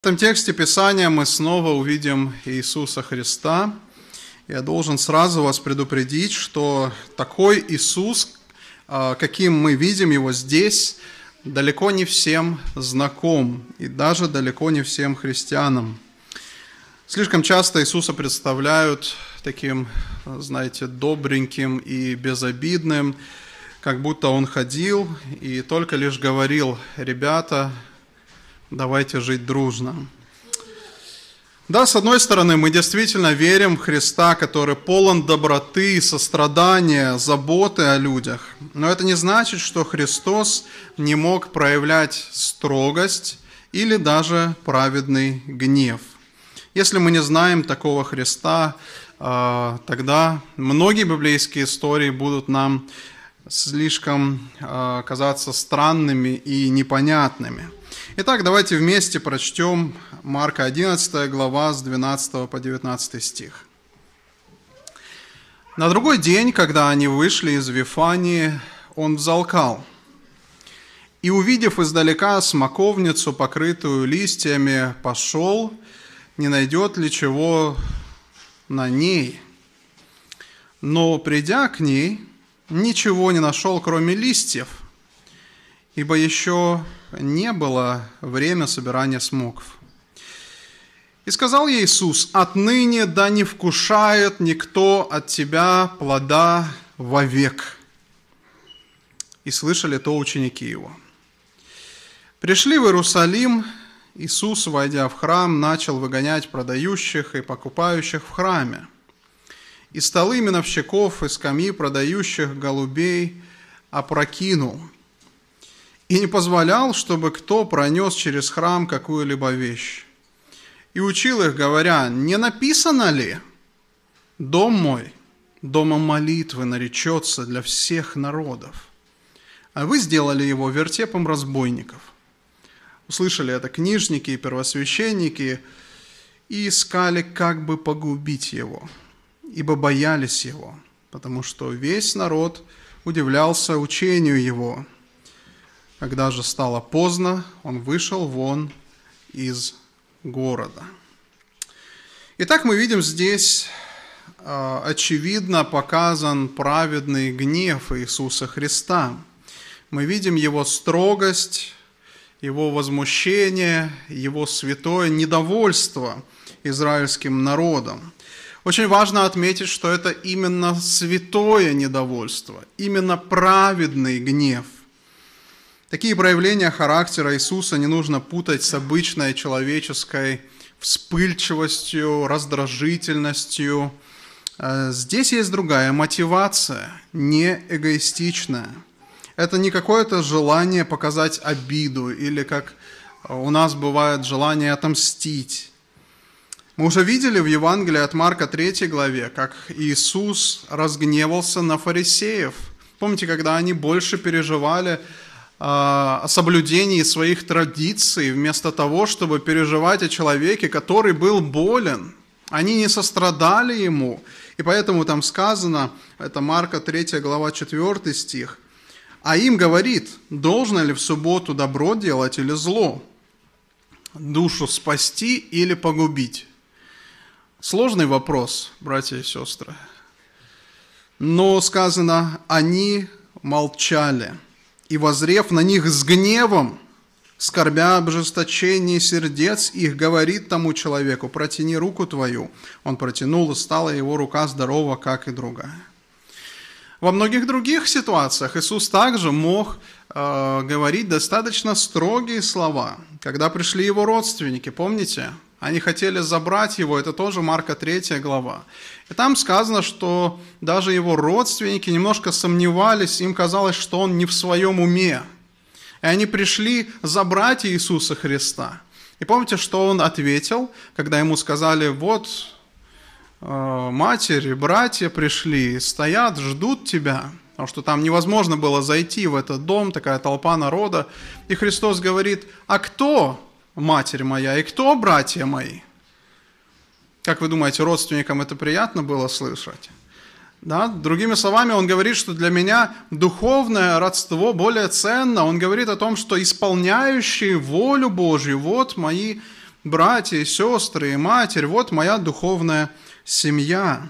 В этом тексте Писания мы снова увидим Иисуса Христа. Я должен сразу вас предупредить, что такой Иисус, а, каким мы видим его здесь, далеко не всем знаком, и даже далеко не всем христианам. Слишком часто Иисуса представляют таким, знаете, добреньким и безобидным, как будто он ходил и только лишь говорил, ребята, давайте жить дружно. Да, с одной стороны, мы действительно верим в Христа, который полон доброты, сострадания, заботы о людях. Но это не значит, что Христос не мог проявлять строгость или даже праведный гнев. Если мы не знаем такого Христа, а, тогда многие библейские истории будут нам слишком а, казаться странными и непонятными – Итак, давайте вместе прочтем Марка 11 глава с 12 по 19 стих. На другой день, когда они вышли из Вифании, он взалкал. И, увидев издалека смоковницу, покрытую листьями, пошел, не найдет ли чего на ней. Но, придя к ней, ничего не нашел, кроме листьев, ибо еще не было время собирания смоков. И сказал ей Иисус, «Отныне да не вкушает никто от тебя плода вовек». И слышали то ученики его. Пришли в Иерусалим, Иисус, войдя в храм, начал выгонять продающих и покупающих в храме. И столы миновщиков, и скамьи продающих голубей опрокинул – и не позволял, чтобы кто пронес через храм какую-либо вещь. И учил их, говоря, не написано ли, дом мой, домом молитвы наречется для всех народов, а вы сделали его вертепом разбойников. Услышали это книжники и первосвященники и искали, как бы погубить его, ибо боялись его, потому что весь народ удивлялся учению его – когда же стало поздно, он вышел вон из города. Итак, мы видим здесь а, очевидно показан праведный гнев Иисуса Христа. Мы видим его строгость, его возмущение, его святое недовольство израильским народом. Очень важно отметить, что это именно святое недовольство, именно праведный гнев – Такие проявления характера Иисуса не нужно путать с обычной человеческой вспыльчивостью, раздражительностью. Э, здесь есть другая мотивация, не эгоистичная. Это не какое-то желание показать обиду или как у нас бывает желание отомстить. Мы уже видели в Евангелии от Марка 3 главе, как Иисус разгневался на фарисеев. Помните, когда они больше переживали о соблюдении своих традиций, вместо того, чтобы переживать о человеке, который был болен. Они не сострадали ему. И поэтому там сказано, это Марка 3 глава 4 стих, а им говорит, должно ли в субботу добро делать или зло, душу спасти или погубить. Сложный вопрос, братья и сестры. Но сказано, они молчали и, возрев на них с гневом, скорбя об ожесточении сердец их, говорит тому человеку, протяни руку твою. Он протянул, и стала его рука здорова, как и другая. Во многих других ситуациях Иисус также мог э, говорить достаточно строгие слова. Когда пришли его родственники, помните, они хотели забрать его, это тоже Марка 3 глава. И там сказано, что даже его родственники немножко сомневались, им казалось, что он не в своем уме. И они пришли забрать Иисуса Христа. И помните, что он ответил, когда ему сказали, вот э, матери, братья пришли, стоят, ждут тебя, потому что там невозможно было зайти в этот дом, такая толпа народа. И Христос говорит, а кто матерь моя, и кто братья мои? Как вы думаете, родственникам это приятно было слышать? Да? Другими словами, он говорит, что для меня духовное родство более ценно. Он говорит о том, что исполняющие волю Божью, вот мои братья и сестры, и матерь, вот моя духовная семья.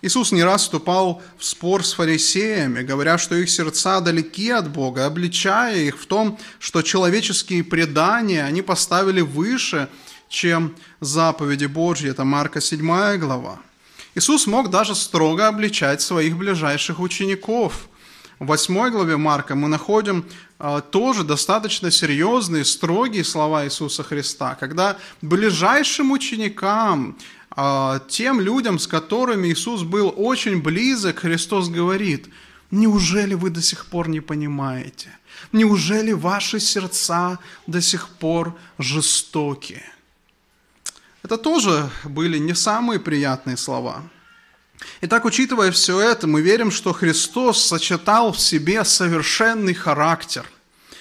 Иисус не раз вступал в спор с фарисеями, говоря, что их сердца далеки от Бога, обличая их в том, что человеческие предания они поставили выше, чем заповеди Божьи. Это Марка 7 глава. Иисус мог даже строго обличать своих ближайших учеников. В 8 главе Марка мы находим а, тоже достаточно серьезные, строгие слова Иисуса Христа, когда ближайшим ученикам, тем людям, с которыми Иисус был очень близок, Христос говорит, неужели вы до сих пор не понимаете? Неужели ваши сердца до сих пор жестокие? Это тоже были не самые приятные слова. Итак, учитывая все это, мы верим, что Христос сочетал в себе совершенный характер.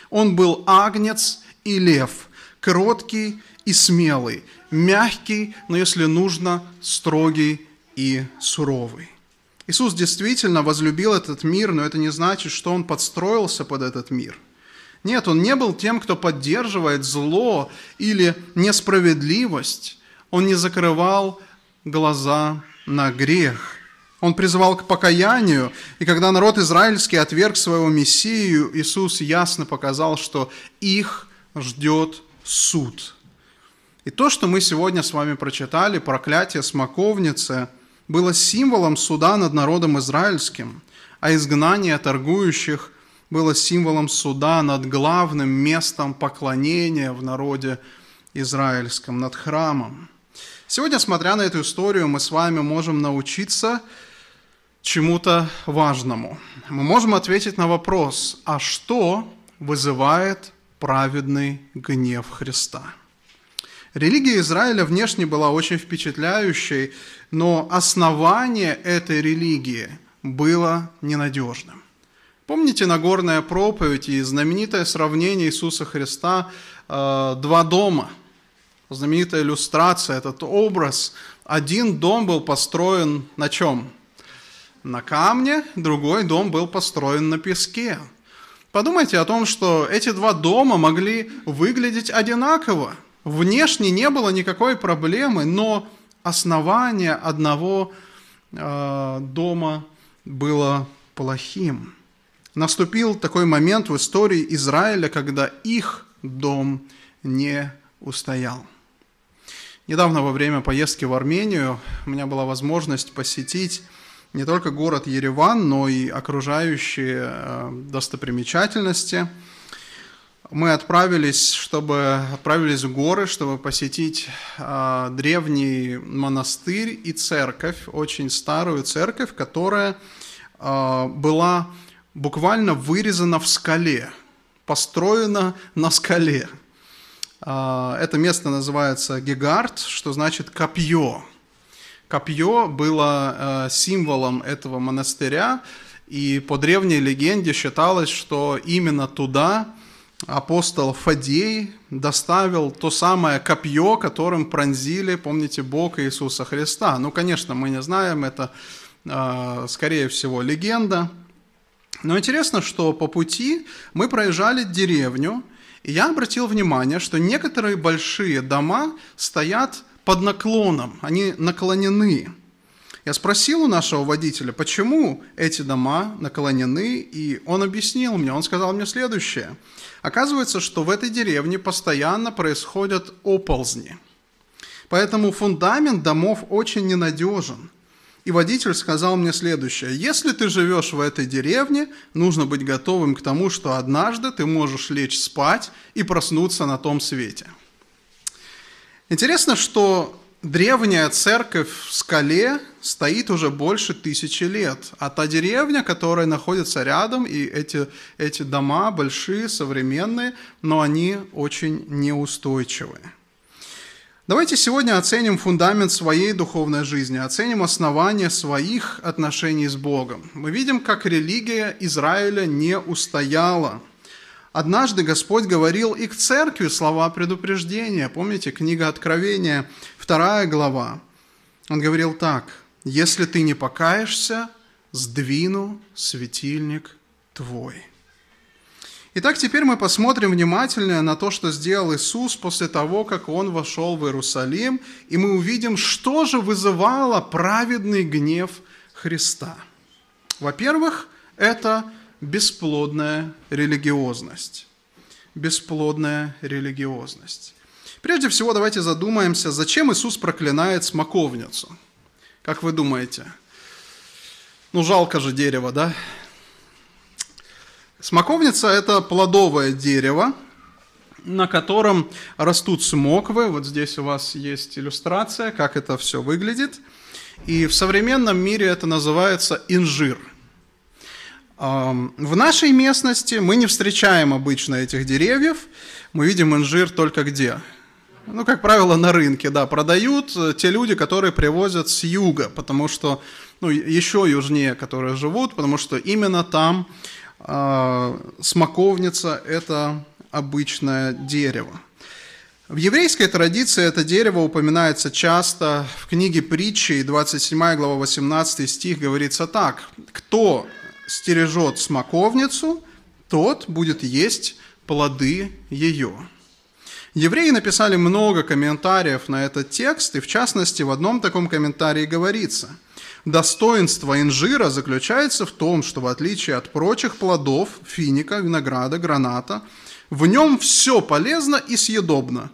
Он был агнец и лев, кроткий и смелый, мягкий, но если нужно, строгий и суровый. Иисус действительно возлюбил этот мир, но это не значит, что Он подстроился под этот мир. Нет, Он не был тем, кто поддерживает зло или несправедливость. Он не закрывал глаза на грех. Он призывал к покаянию, и когда народ израильский отверг своего Мессию, Иисус ясно показал, что их ждет суд – и то, что мы сегодня с вами прочитали, проклятие смоковницы, было символом суда над народом израильским, а изгнание торгующих было символом суда над главным местом поклонения в народе израильском, над храмом. Сегодня, смотря на эту историю, мы с вами можем научиться чему-то важному. Мы можем ответить на вопрос, а что вызывает праведный гнев Христа? Религия Израиля внешне была очень впечатляющей, но основание этой религии было ненадежным. Помните Нагорная проповедь и знаменитое сравнение Иисуса Христа э, «Два дома», знаменитая иллюстрация, этот образ. Один дом был построен на чем? На камне, другой дом был построен на песке. Подумайте о том, что эти два дома могли выглядеть одинаково – Внешне не было никакой проблемы, но основание одного э, дома было плохим. Наступил такой момент в истории Израиля, когда их дом не устоял. Недавно во время поездки в Армению у меня была возможность посетить не только город Ереван, но и окружающие э, достопримечательности – мы отправились, чтобы отправились в горы, чтобы посетить э, древний монастырь и церковь, очень старую церковь, которая э, была буквально вырезана в скале, построена на скале. Э, это место называется Гегард, что значит копье. Копье было э, символом этого монастыря, и по древней легенде считалось, что именно туда апостол Фадей доставил то самое копье, которым пронзили, помните, Бог Иисуса Христа. Ну, конечно, мы не знаем, это, а, скорее всего, легенда. Но интересно, что по пути мы проезжали деревню, и я обратил внимание, что некоторые большие дома стоят под наклоном, они наклонены. Я спросил у нашего водителя, почему эти дома наклонены, и он объяснил мне, он сказал мне следующее. Оказывается, что в этой деревне постоянно происходят оползни. Поэтому фундамент домов очень ненадежен. И водитель сказал мне следующее. Если ты живешь в этой деревне, нужно быть готовым к тому, что однажды ты можешь лечь спать и проснуться на том свете. Интересно, что древняя церковь в скале стоит уже больше тысячи лет. А та деревня, которая находится рядом, и эти, эти дома большие, современные, но они очень неустойчивые. Давайте сегодня оценим фундамент своей духовной жизни, оценим основания своих отношений с Богом. Мы видим, как религия Израиля не устояла – Однажды Господь говорил и к церкви слова предупреждения. Помните, книга Откровения, вторая глава. Он говорил так, «Если ты не покаешься, сдвину светильник твой». Итак, теперь мы посмотрим внимательно на то, что сделал Иисус после того, как Он вошел в Иерусалим, и мы увидим, что же вызывало праведный гнев Христа. Во-первых, это бесплодная религиозность. Бесплодная религиозность. Прежде всего, давайте задумаемся, зачем Иисус проклинает смоковницу. Как вы думаете? Ну, жалко же дерево, да? Смоковница – это плодовое дерево, на котором растут смоквы. Вот здесь у вас есть иллюстрация, как это все выглядит. И в современном мире это называется инжир. В нашей местности мы не встречаем обычно этих деревьев. Мы видим инжир только где? Ну, как правило, на рынке, да, продают те люди, которые привозят с юга, потому что, ну, еще южнее, которые живут, потому что именно там а, смоковница – это обычное дерево. В еврейской традиции это дерево упоминается часто. В книге притчи, 27 глава 18 стих, говорится так. «Кто стережет смоковницу, тот будет есть плоды ее». Евреи написали много комментариев на этот текст, и в частности в одном таком комментарии говорится – Достоинство инжира заключается в том, что в отличие от прочих плодов, финика, винограда, граната, в нем все полезно и съедобно.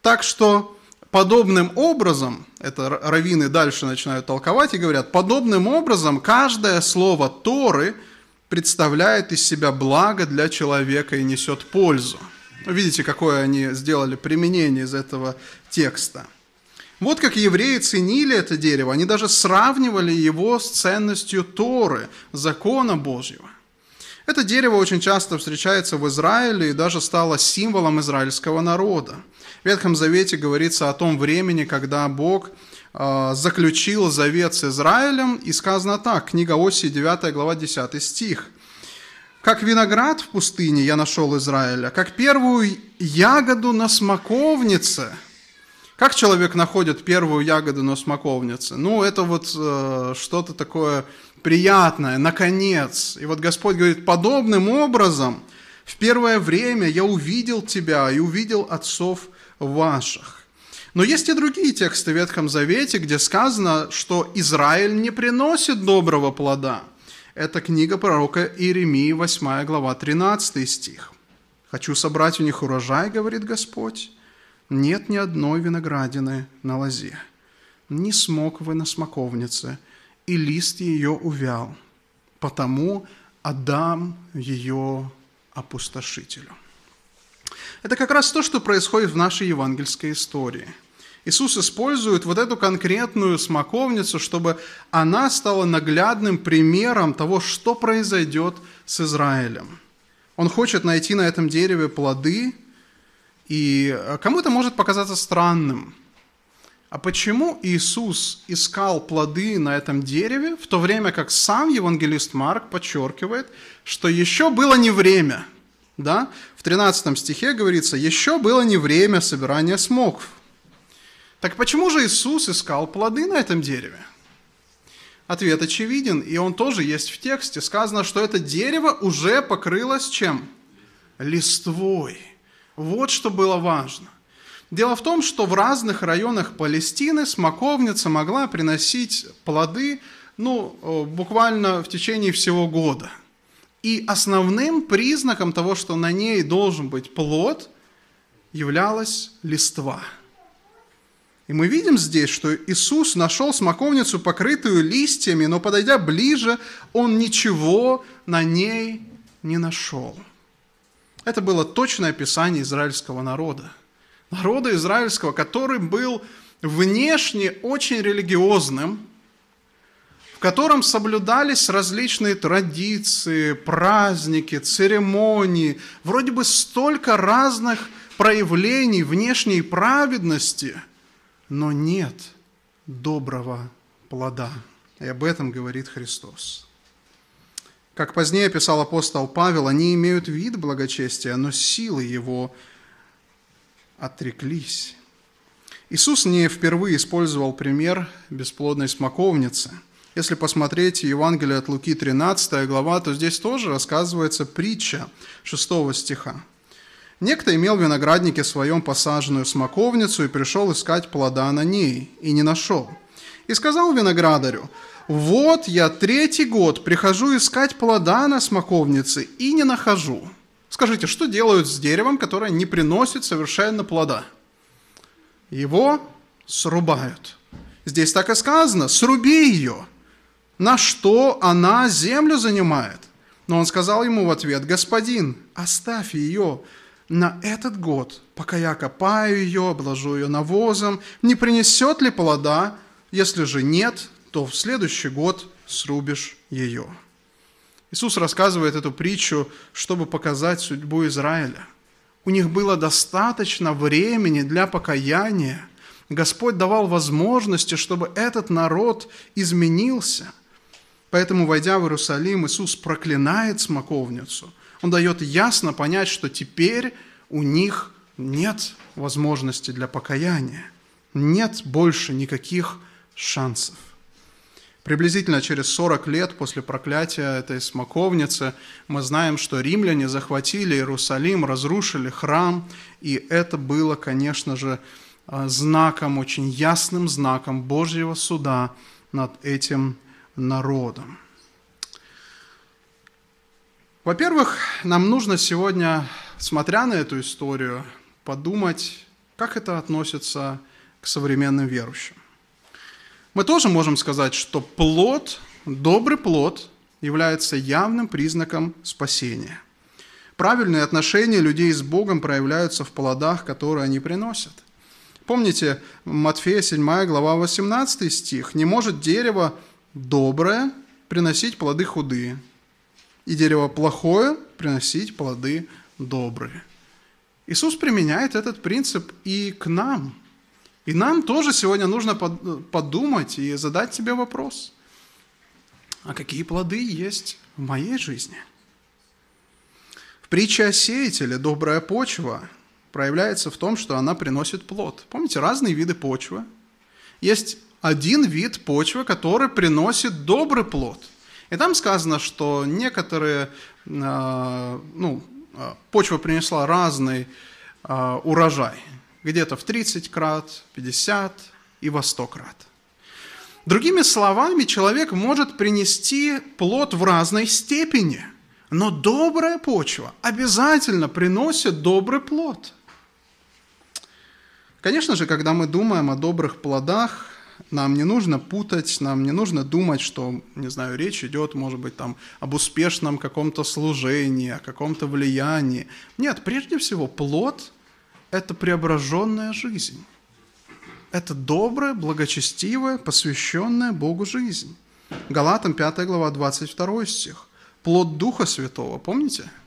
Так что подобным образом, это раввины дальше начинают толковать и говорят, подобным образом каждое слово Торы представляет из себя благо для человека и несет пользу. Видите, какое они сделали применение из этого текста – вот как евреи ценили это дерево, они даже сравнивали его с ценностью Торы, закона Божьего. Это дерево очень часто встречается в Израиле и даже стало символом израильского народа. В Ветхом Завете говорится о том времени, когда Бог э, заключил завет с Израилем, и сказано так, книга Оси, 9 глава, 10 стих. «Как виноград в пустыне я нашел Израиля, как первую ягоду на смоковнице – как человек находит первую ягоду на смоковнице? Ну, это вот э, что-то такое приятное, наконец. И вот Господь говорит, подобным образом в первое время я увидел тебя и увидел отцов ваших. Но есть и другие тексты в Ветхом Завете, где сказано, что Израиль не приносит доброго плода. Это книга пророка Иеремии, 8 глава, 13 стих. «Хочу собрать у них урожай, — говорит Господь, нет ни одной виноградины на лозе, ни смоквы на смоковнице, и лист ее увял, потому отдам ее опустошителю. Это как раз то, что происходит в нашей евангельской истории. Иисус использует вот эту конкретную смоковницу, чтобы она стала наглядным примером того, что произойдет с Израилем. Он хочет найти на этом дереве плоды, и кому-то может показаться странным. А почему Иисус искал плоды на этом дереве, в то время как сам евангелист Марк подчеркивает, что еще было не время. Да? В 13 стихе говорится, еще было не время собирания смокв. Так почему же Иисус искал плоды на этом дереве? Ответ очевиден, и он тоже есть в тексте. Сказано, что это дерево уже покрылось чем? Листвой. Вот что было важно. Дело в том, что в разных районах Палестины смоковница могла приносить плоды ну, э, буквально в течение всего года. И основным признаком того, что на ней должен быть плод, являлась листва. И мы видим здесь, что Иисус нашел смоковницу, покрытую листьями, но подойдя ближе, он ничего на ней не нашел. Это было точное описание израильского народа. Народа израильского, который был внешне очень религиозным, котором соблюдались различные традиции, праздники, церемонии, вроде бы столько разных проявлений внешней праведности, но нет доброго плода. И об этом говорит Христос. Как позднее писал апостол Павел, они имеют вид благочестия, но силы его отреклись. Иисус не впервые использовал пример бесплодной смоковницы. Если посмотреть Евангелие от Луки 13 глава, то здесь тоже рассказывается притча 6 стиха. Некто имел в винограднике своем посаженную смоковницу и пришел искать плода на ней, и не нашел. И сказал виноградарю, «Вот я третий год прихожу искать плода на смоковнице и не нахожу». Скажите, что делают с деревом, которое не приносит совершенно плода? Его срубают. Здесь так и сказано, сруби ее на что она землю занимает. Но он сказал ему в ответ, господин, оставь ее на этот год, пока я копаю ее, обложу ее навозом, не принесет ли плода, если же нет, то в следующий год срубишь ее. Иисус рассказывает эту притчу, чтобы показать судьбу Израиля. У них было достаточно времени для покаяния. Господь давал возможности, чтобы этот народ изменился – Поэтому, войдя в Иерусалим, Иисус проклинает смоковницу. Он дает ясно понять, что теперь у них нет возможности для покаяния. Нет больше никаких шансов. Приблизительно через 40 лет после проклятия этой смоковницы мы знаем, что римляне захватили Иерусалим, разрушили храм, и это было, конечно же, знаком, очень ясным знаком Божьего суда над этим народом. Во-первых, нам нужно сегодня, смотря на эту историю, подумать, как это относится к современным верующим. Мы тоже можем сказать, что плод, добрый плод, является явным признаком спасения. Правильные отношения людей с Богом проявляются в плодах, которые они приносят. Помните, Матфея 7 глава 18 стих. «Не может дерево доброе приносить плоды худые, и дерево плохое приносить плоды добрые. Иисус применяет этот принцип и к нам. И нам тоже сегодня нужно подумать и задать себе вопрос, а какие плоды есть в моей жизни? В притче о сеятеле добрая почва проявляется в том, что она приносит плод. Помните, разные виды почвы. Есть один вид почвы, который приносит добрый плод. И там сказано, что некоторые, а, ну, а, почва принесла разный а, урожай. Где-то в 30 крат, 50 и во 100 крат. Другими словами, человек может принести плод в разной степени, но добрая почва обязательно приносит добрый плод. Конечно же, когда мы думаем о добрых плодах, нам не нужно путать, нам не нужно думать, что, не знаю, речь идет, может быть, там, об успешном каком-то служении, о каком-то влиянии. Нет, прежде всего, плод – это преображенная жизнь. Это добрая, благочестивая, посвященная Богу жизнь. Галатам 5 глава 22 стих. Плод Духа Святого, помните? –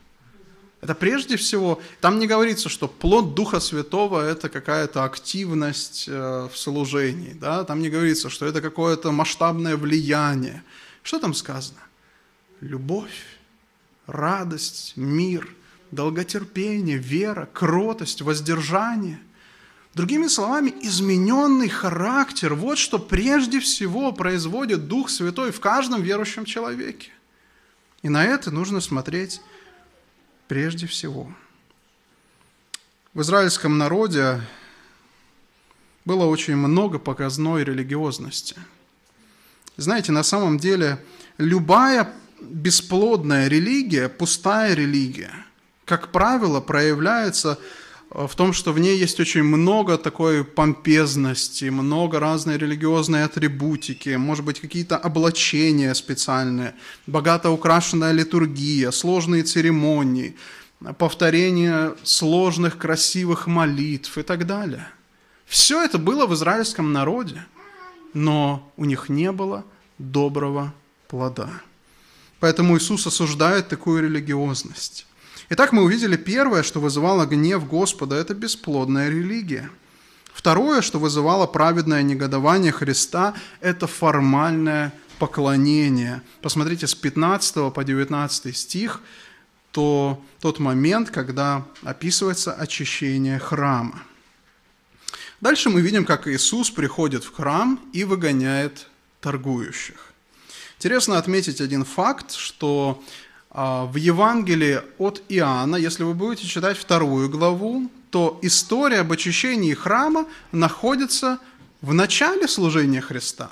это прежде всего, там не говорится, что плод Духа Святого – это какая-то активность э, в служении. Да? Там не говорится, что это какое-то масштабное влияние. Что там сказано? Любовь, радость, мир, долготерпение, вера, кротость, воздержание. Другими словами, измененный характер – вот что прежде всего производит Дух Святой в каждом верующем человеке. И на это нужно смотреть прежде всего. В израильском народе было очень много показной религиозности. Знаете, на самом деле любая бесплодная религия, пустая религия, как правило, проявляется в том, что в ней есть очень много такой помпезности, много разной религиозной атрибутики, может быть, какие-то облачения специальные, богато украшенная литургия, сложные церемонии, повторение сложных, красивых молитв и так далее. Все это было в израильском народе, но у них не было доброго плода. Поэтому Иисус осуждает такую религиозность. Итак, мы увидели первое, что вызывало гнев Господа, это бесплодная религия. Второе, что вызывало праведное негодование Христа, это формальное поклонение. Посмотрите, с 15 по 19 стих, то тот момент, когда описывается очищение храма. Дальше мы видим, как Иисус приходит в храм и выгоняет торгующих. Интересно отметить один факт, что в Евангелии от Иоанна, если вы будете читать вторую главу, то история об очищении храма находится в начале служения Христа.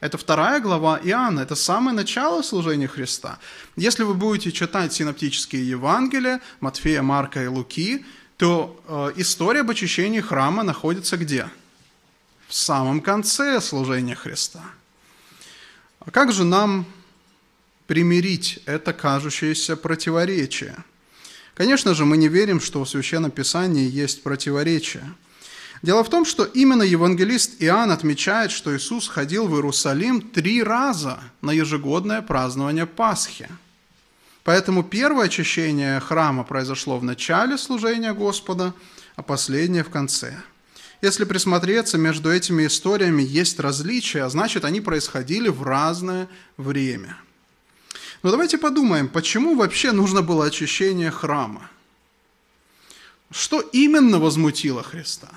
Это вторая глава Иоанна, это самое начало служения Христа. Если вы будете читать синоптические Евангелия, Матфея, Марка и Луки, то э, история об очищении храма находится где? В самом конце служения Христа. А как же нам примирить это кажущееся противоречие. Конечно же, мы не верим, что в Священном Писании есть противоречие. Дело в том, что именно евангелист Иоанн отмечает, что Иисус ходил в Иерусалим три раза на ежегодное празднование Пасхи. Поэтому первое очищение храма произошло в начале служения Господа, а последнее в конце. Если присмотреться, между этими историями есть различия, а значит, они происходили в разное время – но давайте подумаем, почему вообще нужно было очищение храма? Что именно возмутило Христа?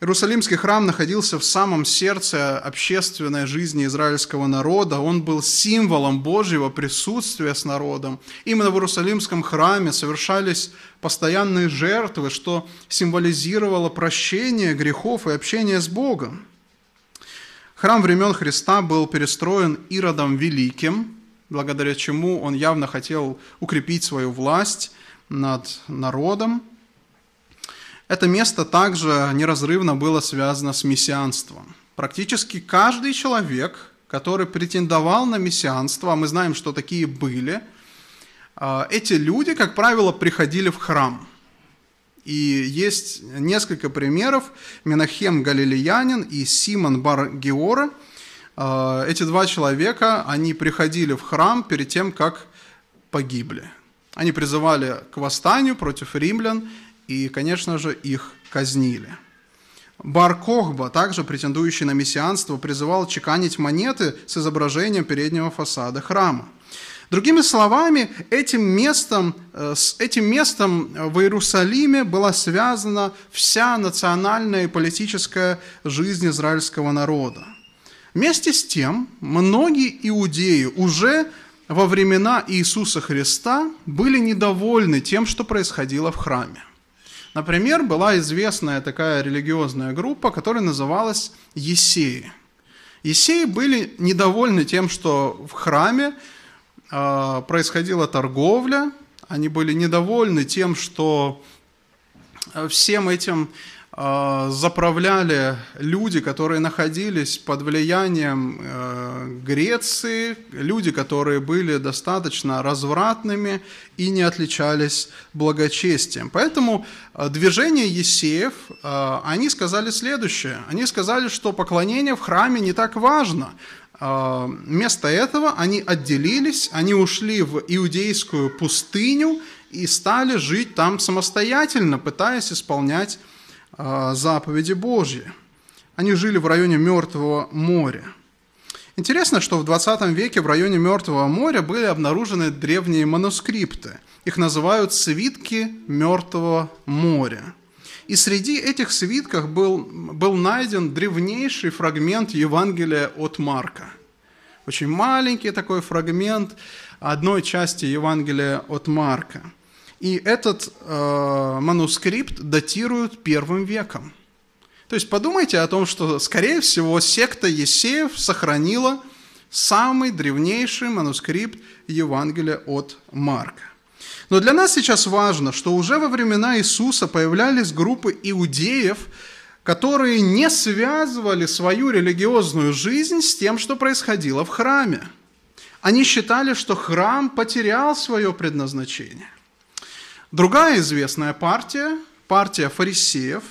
Иерусалимский храм находился в самом сердце общественной жизни израильского народа. Он был символом Божьего присутствия с народом. Именно в Иерусалимском храме совершались постоянные жертвы, что символизировало прощение грехов и общение с Богом. Храм времен Христа был перестроен Иродом Великим, благодаря чему он явно хотел укрепить свою власть над народом. Это место также неразрывно было связано с мессианством. Практически каждый человек, который претендовал на мессианство, а мы знаем, что такие были, а, эти люди, как правило, приходили в храм. И есть несколько примеров. Менахем Галилеянин и Симон Бар Геора – эти два человека, они приходили в храм перед тем, как погибли. Они призывали к восстанию против римлян, и, конечно же, их казнили. Бар Кохба, также претендующий на мессианство, призывал чеканить монеты с изображением переднего фасада храма. Другими словами, этим местом, э, с этим местом в Иерусалиме была связана вся национальная и политическая жизнь израильского народа. Вместе с тем, многие иудеи уже во времена Иисуса Христа были недовольны тем, что происходило в храме. Например, была известная такая религиозная группа, которая называлась Есеи. Есеи были недовольны тем, что в храме э, происходила торговля, они были недовольны тем, что всем этим заправляли люди, которые находились под влиянием э, Греции, люди, которые были достаточно развратными и не отличались благочестием. Поэтому э, движение Есеев, э, они сказали следующее. Они сказали, что поклонение в храме не так важно. Вместо этого они отделились, они ушли в иудейскую пустыню и стали жить там самостоятельно, пытаясь исполнять а, заповеди Божьи. Они жили в районе Мертвого моря. Интересно, что в 20 веке в районе Мертвого моря были обнаружены древние манускрипты. Их называют «свитки Мертвого моря». И среди этих свитков был, был найден древнейший фрагмент Евангелия от Марка. Очень маленький такой фрагмент одной части Евангелия от Марка – и этот э, манускрипт датируют первым веком. То есть подумайте о том, что, скорее всего, секта Есеев сохранила самый древнейший манускрипт Евангелия от Марка. Но для нас сейчас важно, что уже во времена Иисуса появлялись группы иудеев, которые не связывали свою религиозную жизнь с тем, что происходило в храме. Они считали, что храм потерял свое предназначение. Другая известная партия, партия фарисеев,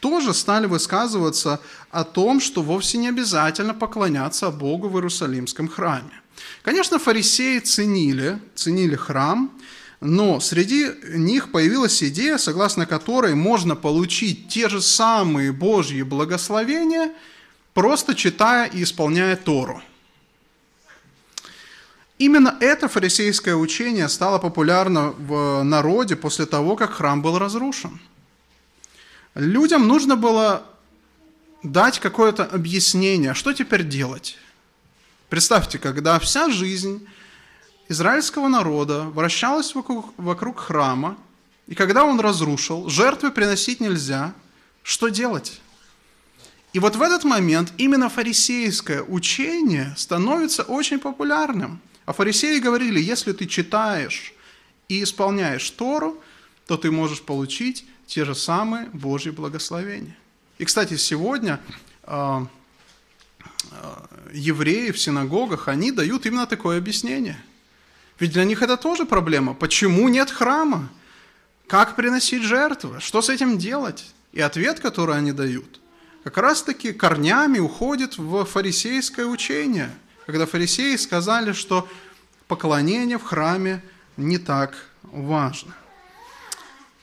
тоже стали высказываться о том, что вовсе не обязательно поклоняться Богу в Иерусалимском храме. Конечно, фарисеи ценили, ценили храм, но среди них появилась идея, согласно которой можно получить те же самые Божьи благословения, просто читая и исполняя Тору – Именно это фарисейское учение стало популярно в народе после того, как храм был разрушен. Людям нужно было дать какое-то объяснение, что теперь делать. Представьте, когда вся жизнь израильского народа вращалась вокруг, вокруг храма, и когда он разрушил, жертвы приносить нельзя, что делать? И вот в этот момент именно фарисейское учение становится очень популярным. А фарисеи говорили, если ты читаешь и исполняешь Тору, то ты можешь получить те же самые Божьи благословения. И, кстати, сегодня э, э, евреи в синагогах, они дают именно такое объяснение. Ведь для них это тоже проблема. Почему нет храма? Как приносить жертвы? Что с этим делать? И ответ, который они дают, как раз-таки корнями уходит в фарисейское учение, когда фарисеи сказали, что поклонение в храме не так важно.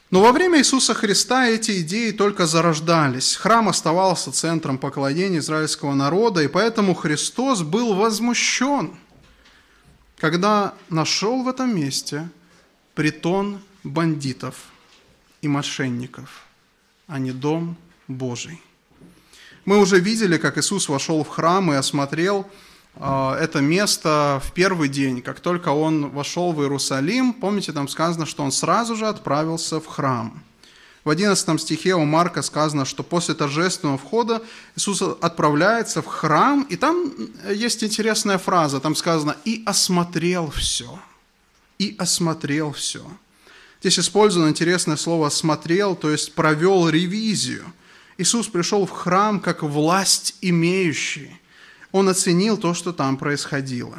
Но во время Иисуса Христа эти идеи только зарождались. Храм оставался центром поклонения израильского народа, и поэтому Христос был возмущен, когда нашел в этом месте притон бандитов и мошенников, а не дом Божий. Мы уже видели, как Иисус вошел в храм и осмотрел это место в первый день, как только он вошел в Иерусалим, помните, там сказано, что он сразу же отправился в храм. В 11 стихе у Марка сказано, что после торжественного входа Иисус отправляется в храм, и там есть интересная фраза, там сказано «и осмотрел все». «И осмотрел все». Здесь использовано интересное слово «осмотрел», то есть провел ревизию. Иисус пришел в храм как власть имеющий он оценил то, что там происходило.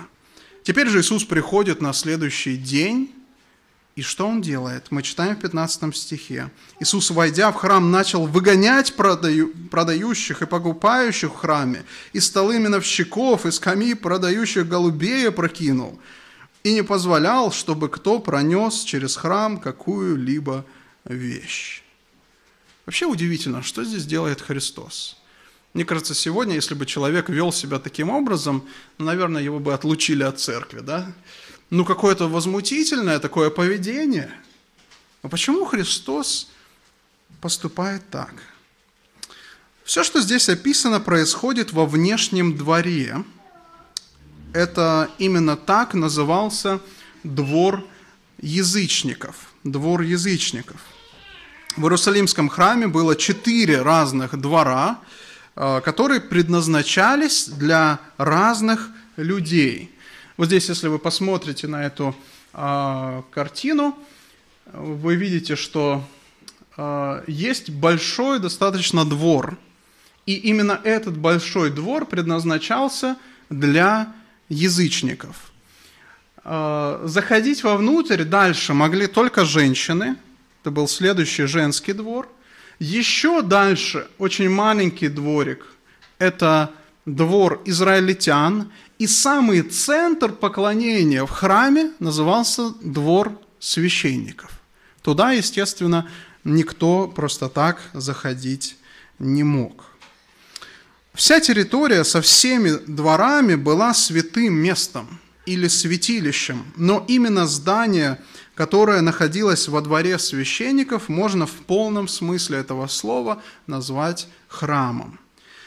Теперь же Иисус приходит на следующий день, и что он делает? Мы читаем в 15 стихе. Иисус, войдя в храм, начал выгонять продаю, продающих и покупающих в храме, и столы миновщиков, и скамьи продающих голубей прокинул, и не позволял, чтобы кто пронес через храм какую-либо вещь. Вообще удивительно, что здесь делает Христос. Мне кажется, сегодня, если бы человек вел себя таким образом, наверное, его бы отлучили от церкви, да? Ну, какое-то возмутительное такое поведение. Но почему Христос поступает так? Все, что здесь описано, происходит во внешнем дворе. Это именно так назывался двор язычников. Двор язычников. В Иерусалимском храме было четыре разных двора – которые предназначались для разных людей. Вот здесь, если вы посмотрите на эту э, картину, вы видите, что э, есть большой достаточно двор. И именно этот большой двор предназначался для язычников. Заходить вовнутрь дальше могли только женщины. Это был следующий женский двор – еще дальше очень маленький дворик. Это двор израильтян. И самый центр поклонения в храме назывался двор священников. Туда, естественно, никто просто так заходить не мог. Вся территория со всеми дворами была святым местом или святилищем, но именно здание – которая находилась во дворе священников, можно в полном смысле этого слова назвать храмом.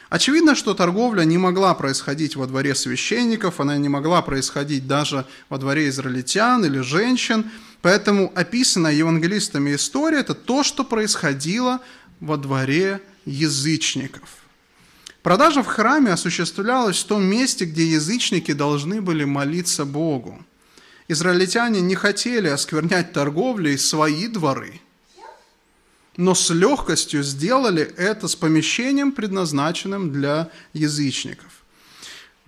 Очевидно, что торговля не могла происходить во дворе священников, она не могла происходить даже во дворе израильтян или женщин, поэтому описанная евангелистами история – это то, что происходило во дворе язычников. Продажа в храме осуществлялась в том месте, где язычники должны были молиться Богу. Израильтяне не хотели осквернять торговлей свои дворы, но с легкостью сделали это с помещением, предназначенным для язычников.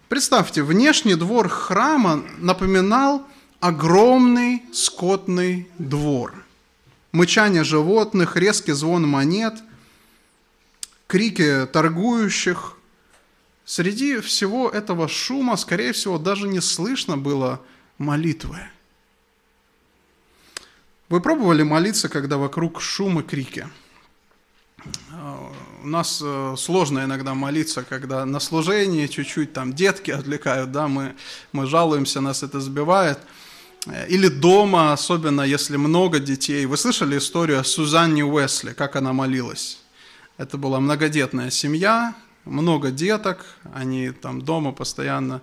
Представьте, внешний двор храма напоминал огромный скотный двор. Мычание животных, резкий звон монет, крики торгующих. Среди всего этого шума, скорее всего, даже не слышно было молитвы. Вы пробовали молиться, когда вокруг шум и крики? А, у нас э, сложно иногда молиться, когда на служении чуть-чуть там детки отвлекают, да, мы, мы жалуемся, нас это сбивает. Или дома, особенно если много детей. Вы слышали историю о Сузанне Уэсли, как она молилась? Это была многодетная семья, много деток, они там дома постоянно э,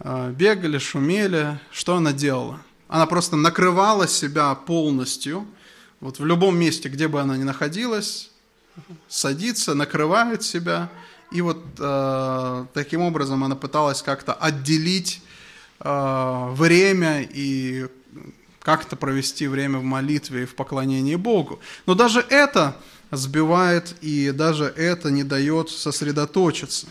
бегали, шумели. Что она делала? Она просто накрывала себя полностью. Вот в любом месте, где бы она ни находилась, садится, накрывает себя. И вот э, таким образом она пыталась как-то отделить э, время и как-то провести время в молитве и в поклонении Богу. Но даже это сбивает, и даже это не дает сосредоточиться.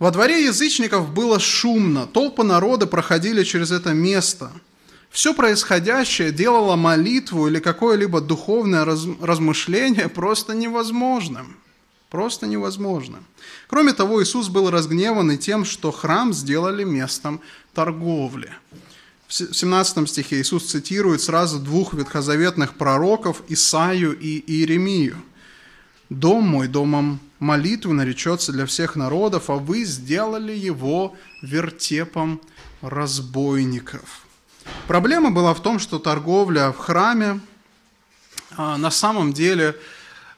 Во дворе язычников было шумно, толпы народа проходили через это место. Все происходящее делало молитву или какое-либо духовное размышление просто невозможным. Просто невозможным. Кроме того, Иисус был разгневан и тем, что храм сделали местом торговли. В 17 стихе Иисус цитирует сразу двух ветхозаветных пророков Исаию и Иеремию – Дом мой домом молитвы наречется для всех народов, а вы сделали его вертепом разбойников. Проблема была в том, что торговля в храме а, на самом деле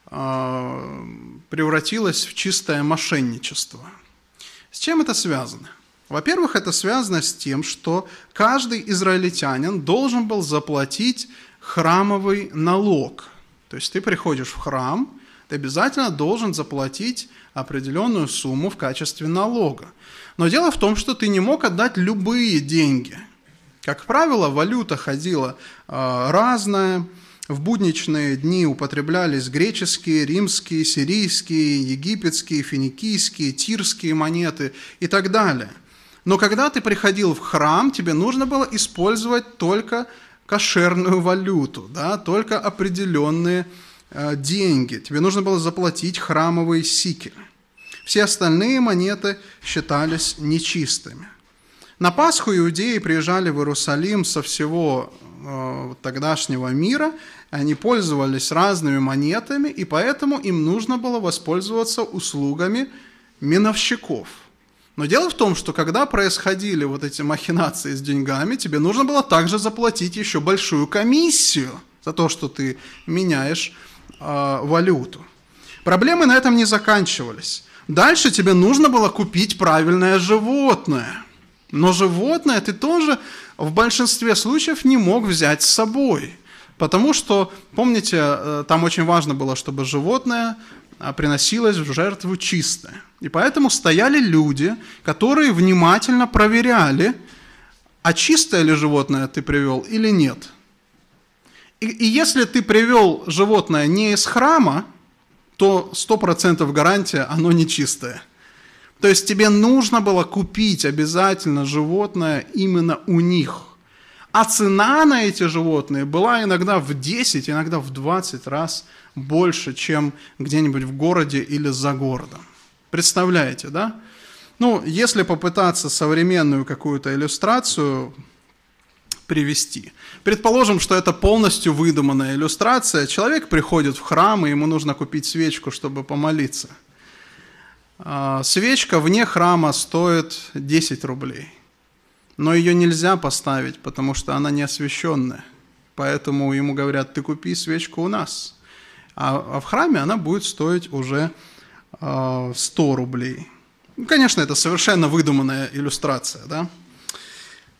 а, превратилась в чистое мошенничество. С чем это связано? Во-первых, это связано с тем, что каждый израильтянин должен был заплатить храмовый налог. То есть ты приходишь в храм – ты обязательно должен заплатить определенную сумму в качестве налога. Но дело в том, что ты не мог отдать любые деньги. Как правило, валюта ходила э, разная. В будничные дни употреблялись греческие, римские, сирийские, египетские, финикийские, тирские монеты и так далее. Но когда ты приходил в храм, тебе нужно было использовать только кошерную валюту, да, только определенные Э, деньги, тебе нужно было заплатить храмовые сикель. Все остальные монеты считались нечистыми. На Пасху иудеи приезжали в Иерусалим со всего э, тогдашнего мира, они пользовались разными монетами, и поэтому им нужно было воспользоваться услугами миновщиков. Но дело в том, что когда происходили вот эти махинации с деньгами, тебе нужно было также заплатить еще большую комиссию за то, что ты меняешь э, валюту. Проблемы на этом не заканчивались. Дальше тебе нужно было купить правильное животное. Но животное ты тоже в большинстве случаев не мог взять с собой. Потому что, помните, э, там очень важно было, чтобы животное э, приносилось в жертву чистое. И поэтому стояли люди, которые внимательно проверяли, а чистое ли животное ты привел или нет – и, если ты привел животное не из храма, то 100% гарантия, оно нечистое. То есть тебе нужно было купить обязательно животное именно у них. А цена на эти животные была иногда в 10, иногда в 20 раз больше, чем где-нибудь в городе или за городом. Представляете, да? Ну, если попытаться современную какую-то иллюстрацию привести. Предположим, что это полностью выдуманная иллюстрация. Человек приходит в храм, и ему нужно купить свечку, чтобы помолиться. А, свечка вне храма стоит 10 рублей. Но ее нельзя поставить, потому что она не освященная. Поэтому ему говорят, ты купи свечку у нас. А, а в храме она будет стоить уже 100 а, рублей. Конечно, это совершенно выдуманная иллюстрация, да?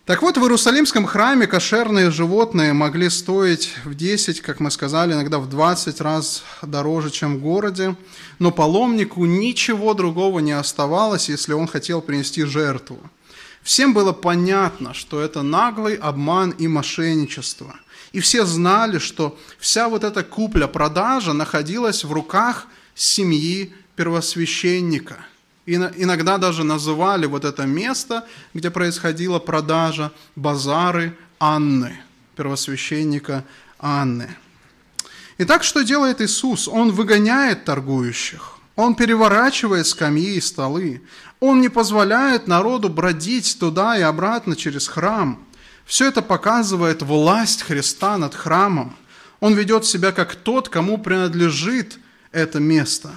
Так вот, в Иерусалимском храме кошерные животные могли стоить в 10, как мы сказали, иногда в 20 раз дороже, чем в городе, но паломнику ничего другого не оставалось, если он хотел принести жертву. Всем было понятно, что это наглый обман и мошенничество. И все знали, что вся вот эта купля-продажа находилась в руках семьи первосвященника – Иногда даже называли вот это место, где происходила продажа, базары Анны, первосвященника Анны. Итак, что делает Иисус? Он выгоняет торгующих, он переворачивает скамьи и столы, он не позволяет народу бродить туда и обратно через храм. Все это показывает власть Христа над храмом. Он ведет себя как тот, кому принадлежит это место.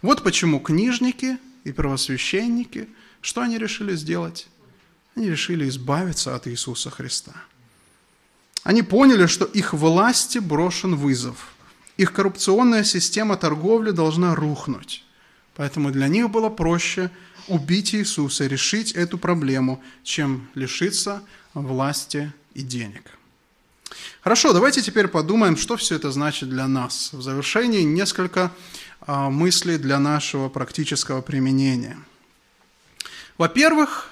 Вот почему книжники – и первосвященники, что они решили сделать? Они решили избавиться от Иисуса Христа. Они поняли, что их власти брошен вызов. Их коррупционная система торговли должна рухнуть. Поэтому для них было проще убить Иисуса, решить эту проблему, чем лишиться власти и денег. Хорошо, давайте теперь подумаем, что все это значит для нас. В завершении несколько а, мыслей для нашего практического применения. Во-первых,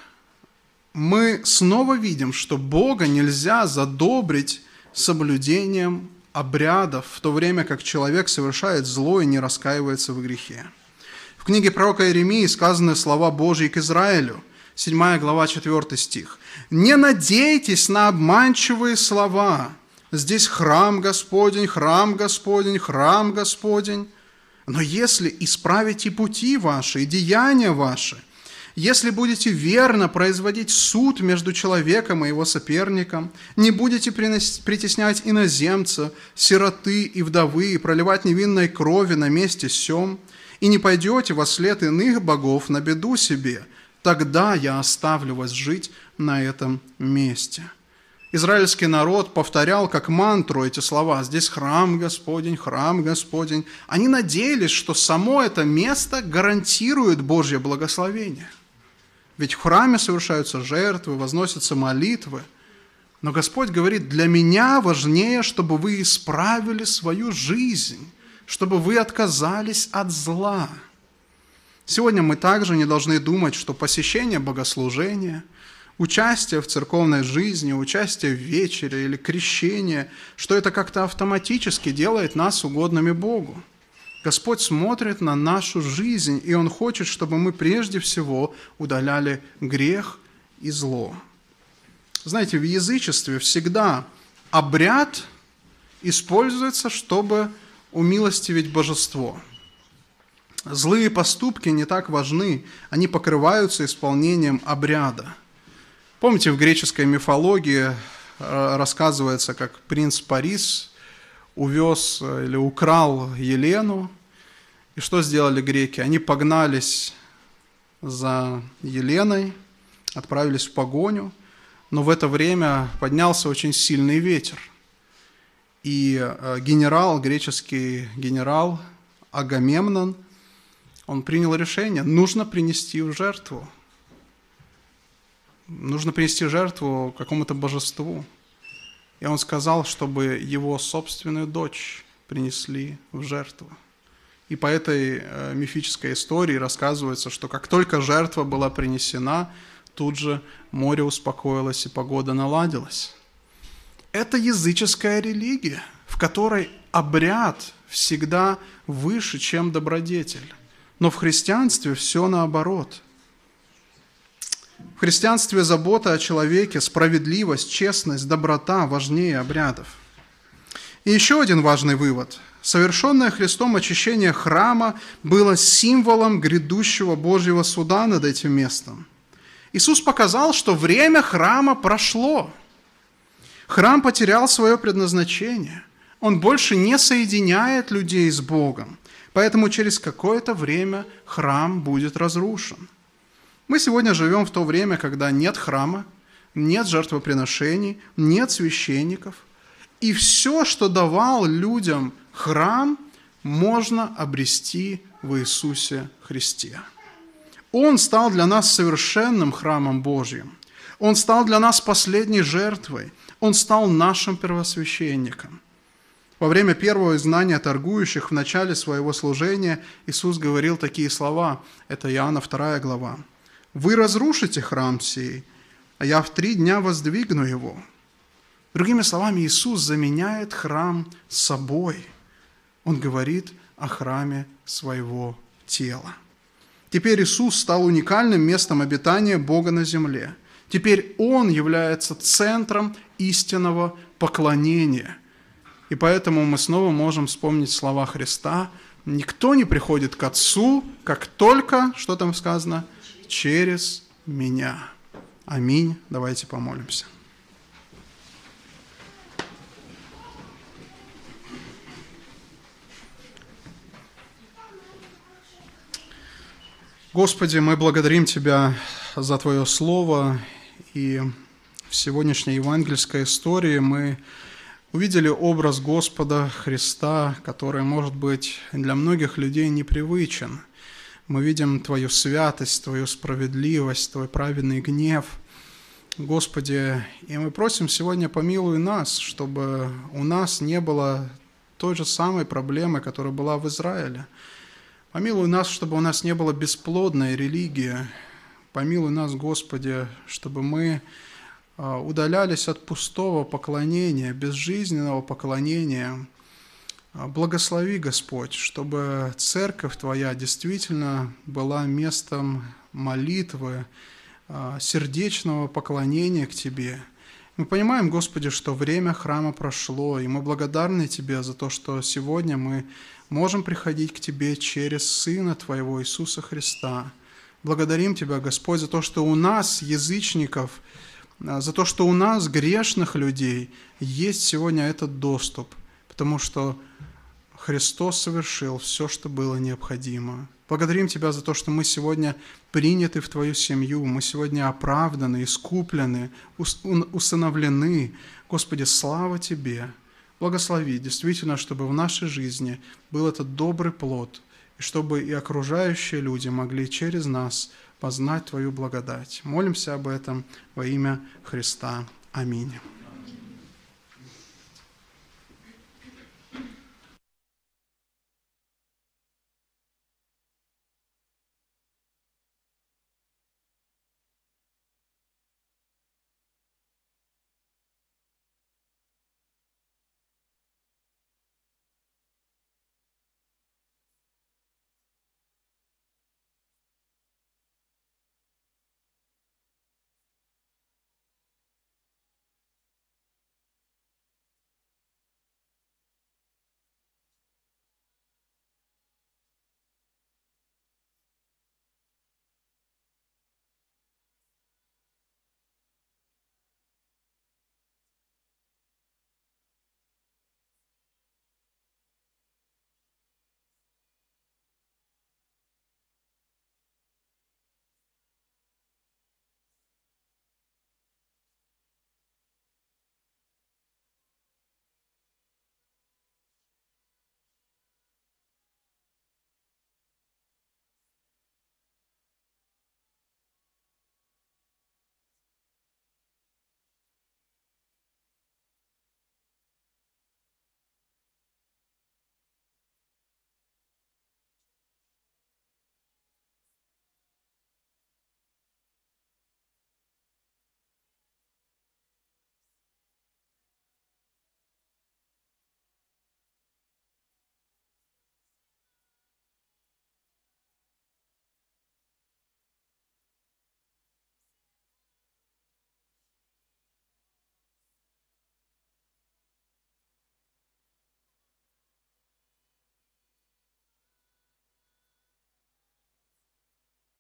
мы снова видим, что Бога нельзя задобрить соблюдением обрядов, в то время как человек совершает зло и не раскаивается в грехе. В книге пророка Иеремии сказаны слова Божьи к Израилю, 7 глава 4 стих. «Не надейтесь на обманчивые слова. Здесь храм Господень, храм Господень, храм Господень. Но если исправите пути ваши и деяния ваши, если будете верно производить суд между человеком и его соперником, не будете притеснять иноземца, сироты и вдовы, и проливать невинной крови на месте сем, и не пойдете во след иных богов на беду себе, тогда я оставлю вас жить на этом месте». Израильский народ повторял как мантру эти слова. Здесь храм Господень, храм Господень. Они надеялись, что само это место гарантирует Божье благословение. Ведь в храме совершаются жертвы, возносятся молитвы. Но Господь говорит, для меня важнее, чтобы вы исправили свою жизнь, чтобы вы отказались от зла. Сегодня мы также не должны думать, что посещение богослужения, участие в церковной жизни, участие в вечере или крещение, что это как-то автоматически делает нас угодными Богу. Господь смотрит на нашу жизнь, и Он хочет, чтобы мы прежде всего удаляли грех и зло. Знаете, в язычестве всегда обряд используется, чтобы умилостивить божество. Злые поступки не так важны, они покрываются исполнением обряда. Помните, в греческой мифологии э, рассказывается, как принц Парис увез э, или украл Елену. И что сделали греки? Они погнались за Еленой, отправились в погоню, но в это время поднялся очень сильный ветер. И э, генерал, греческий генерал Агамемнон, он принял решение, нужно принести в жертву. Нужно принести жертву какому-то божеству. И он сказал, чтобы его собственную дочь принесли в жертву. И по этой э, мифической истории рассказывается, что как только жертва была принесена, тут же море успокоилось и погода наладилась. Это языческая религия, в которой обряд всегда выше, чем добродетель. Но в христианстве все наоборот – в христианстве забота о человеке, справедливость, честность, доброта важнее обрядов. И еще один важный вывод. Совершенное Христом очищение храма было символом грядущего Божьего суда над этим местом. Иисус показал, что время храма прошло. Храм потерял свое предназначение. Он больше не соединяет людей с Богом. Поэтому через какое-то время храм будет разрушен. Мы сегодня живем в то время, когда нет храма, нет жертвоприношений, нет священников. И все, что давал людям храм, можно обрести в Иисусе Христе. Он стал для нас совершенным храмом Божьим. Он стал для нас последней жертвой. Он стал нашим первосвященником. Во время первого изгнания торгующих в начале своего служения Иисус говорил такие слова. Это Иоанна 2 глава. Вы разрушите храм сей, а я в три дня воздвигну его. Другими словами, Иисус заменяет храм собой. Он говорит о храме своего тела. Теперь Иисус стал уникальным местом обитания Бога на земле. Теперь Он является центром истинного поклонения. И поэтому мы снова можем вспомнить слова Христа. Никто не приходит к Отцу, как только, что там сказано – через меня. Аминь. Давайте помолимся. Господи, мы благодарим Тебя за Твое Слово, и в сегодняшней евангельской истории мы увидели образ Господа Христа, который, может быть, для многих людей непривычен – Мы видим Твою святость, Твою справедливость, Твой праведный гнев. Господи, и мы просим сегодня помилуй нас, чтобы у нас не было той же самой проблемы, которая была в Израиле. Помилуй нас, чтобы у нас не было бесплодной религии. Помилуй нас, Господи, чтобы мы удалялись от пустого поклонения, безжизненного поклонения. А, благослови, Господь, чтобы церковь Твоя действительно была местом молитвы, а, сердечного поклонения к Тебе. Мы понимаем, Господи, что время храма прошло, и мы благодарны Тебе за то, что сегодня мы можем приходить к Тебе через Сына Твоего Иисуса Христа. Благодарим Тебя, Господь, за то, что у нас, язычников, а, за то, что у нас, грешных людей, есть сегодня этот доступ, потому что Христос совершил все, что было необходимо. Благодарим Тебя за то, что мы сегодня приняты в Твою семью, мы сегодня оправданы, искуплены, усыновлены. Господи, слава Тебе! Благослови действительно, чтобы в нашей жизни был этот добрый плод, и чтобы и окружающие люди могли через нас познать Твою благодать. Молимся об этом во имя Христа. Аминь.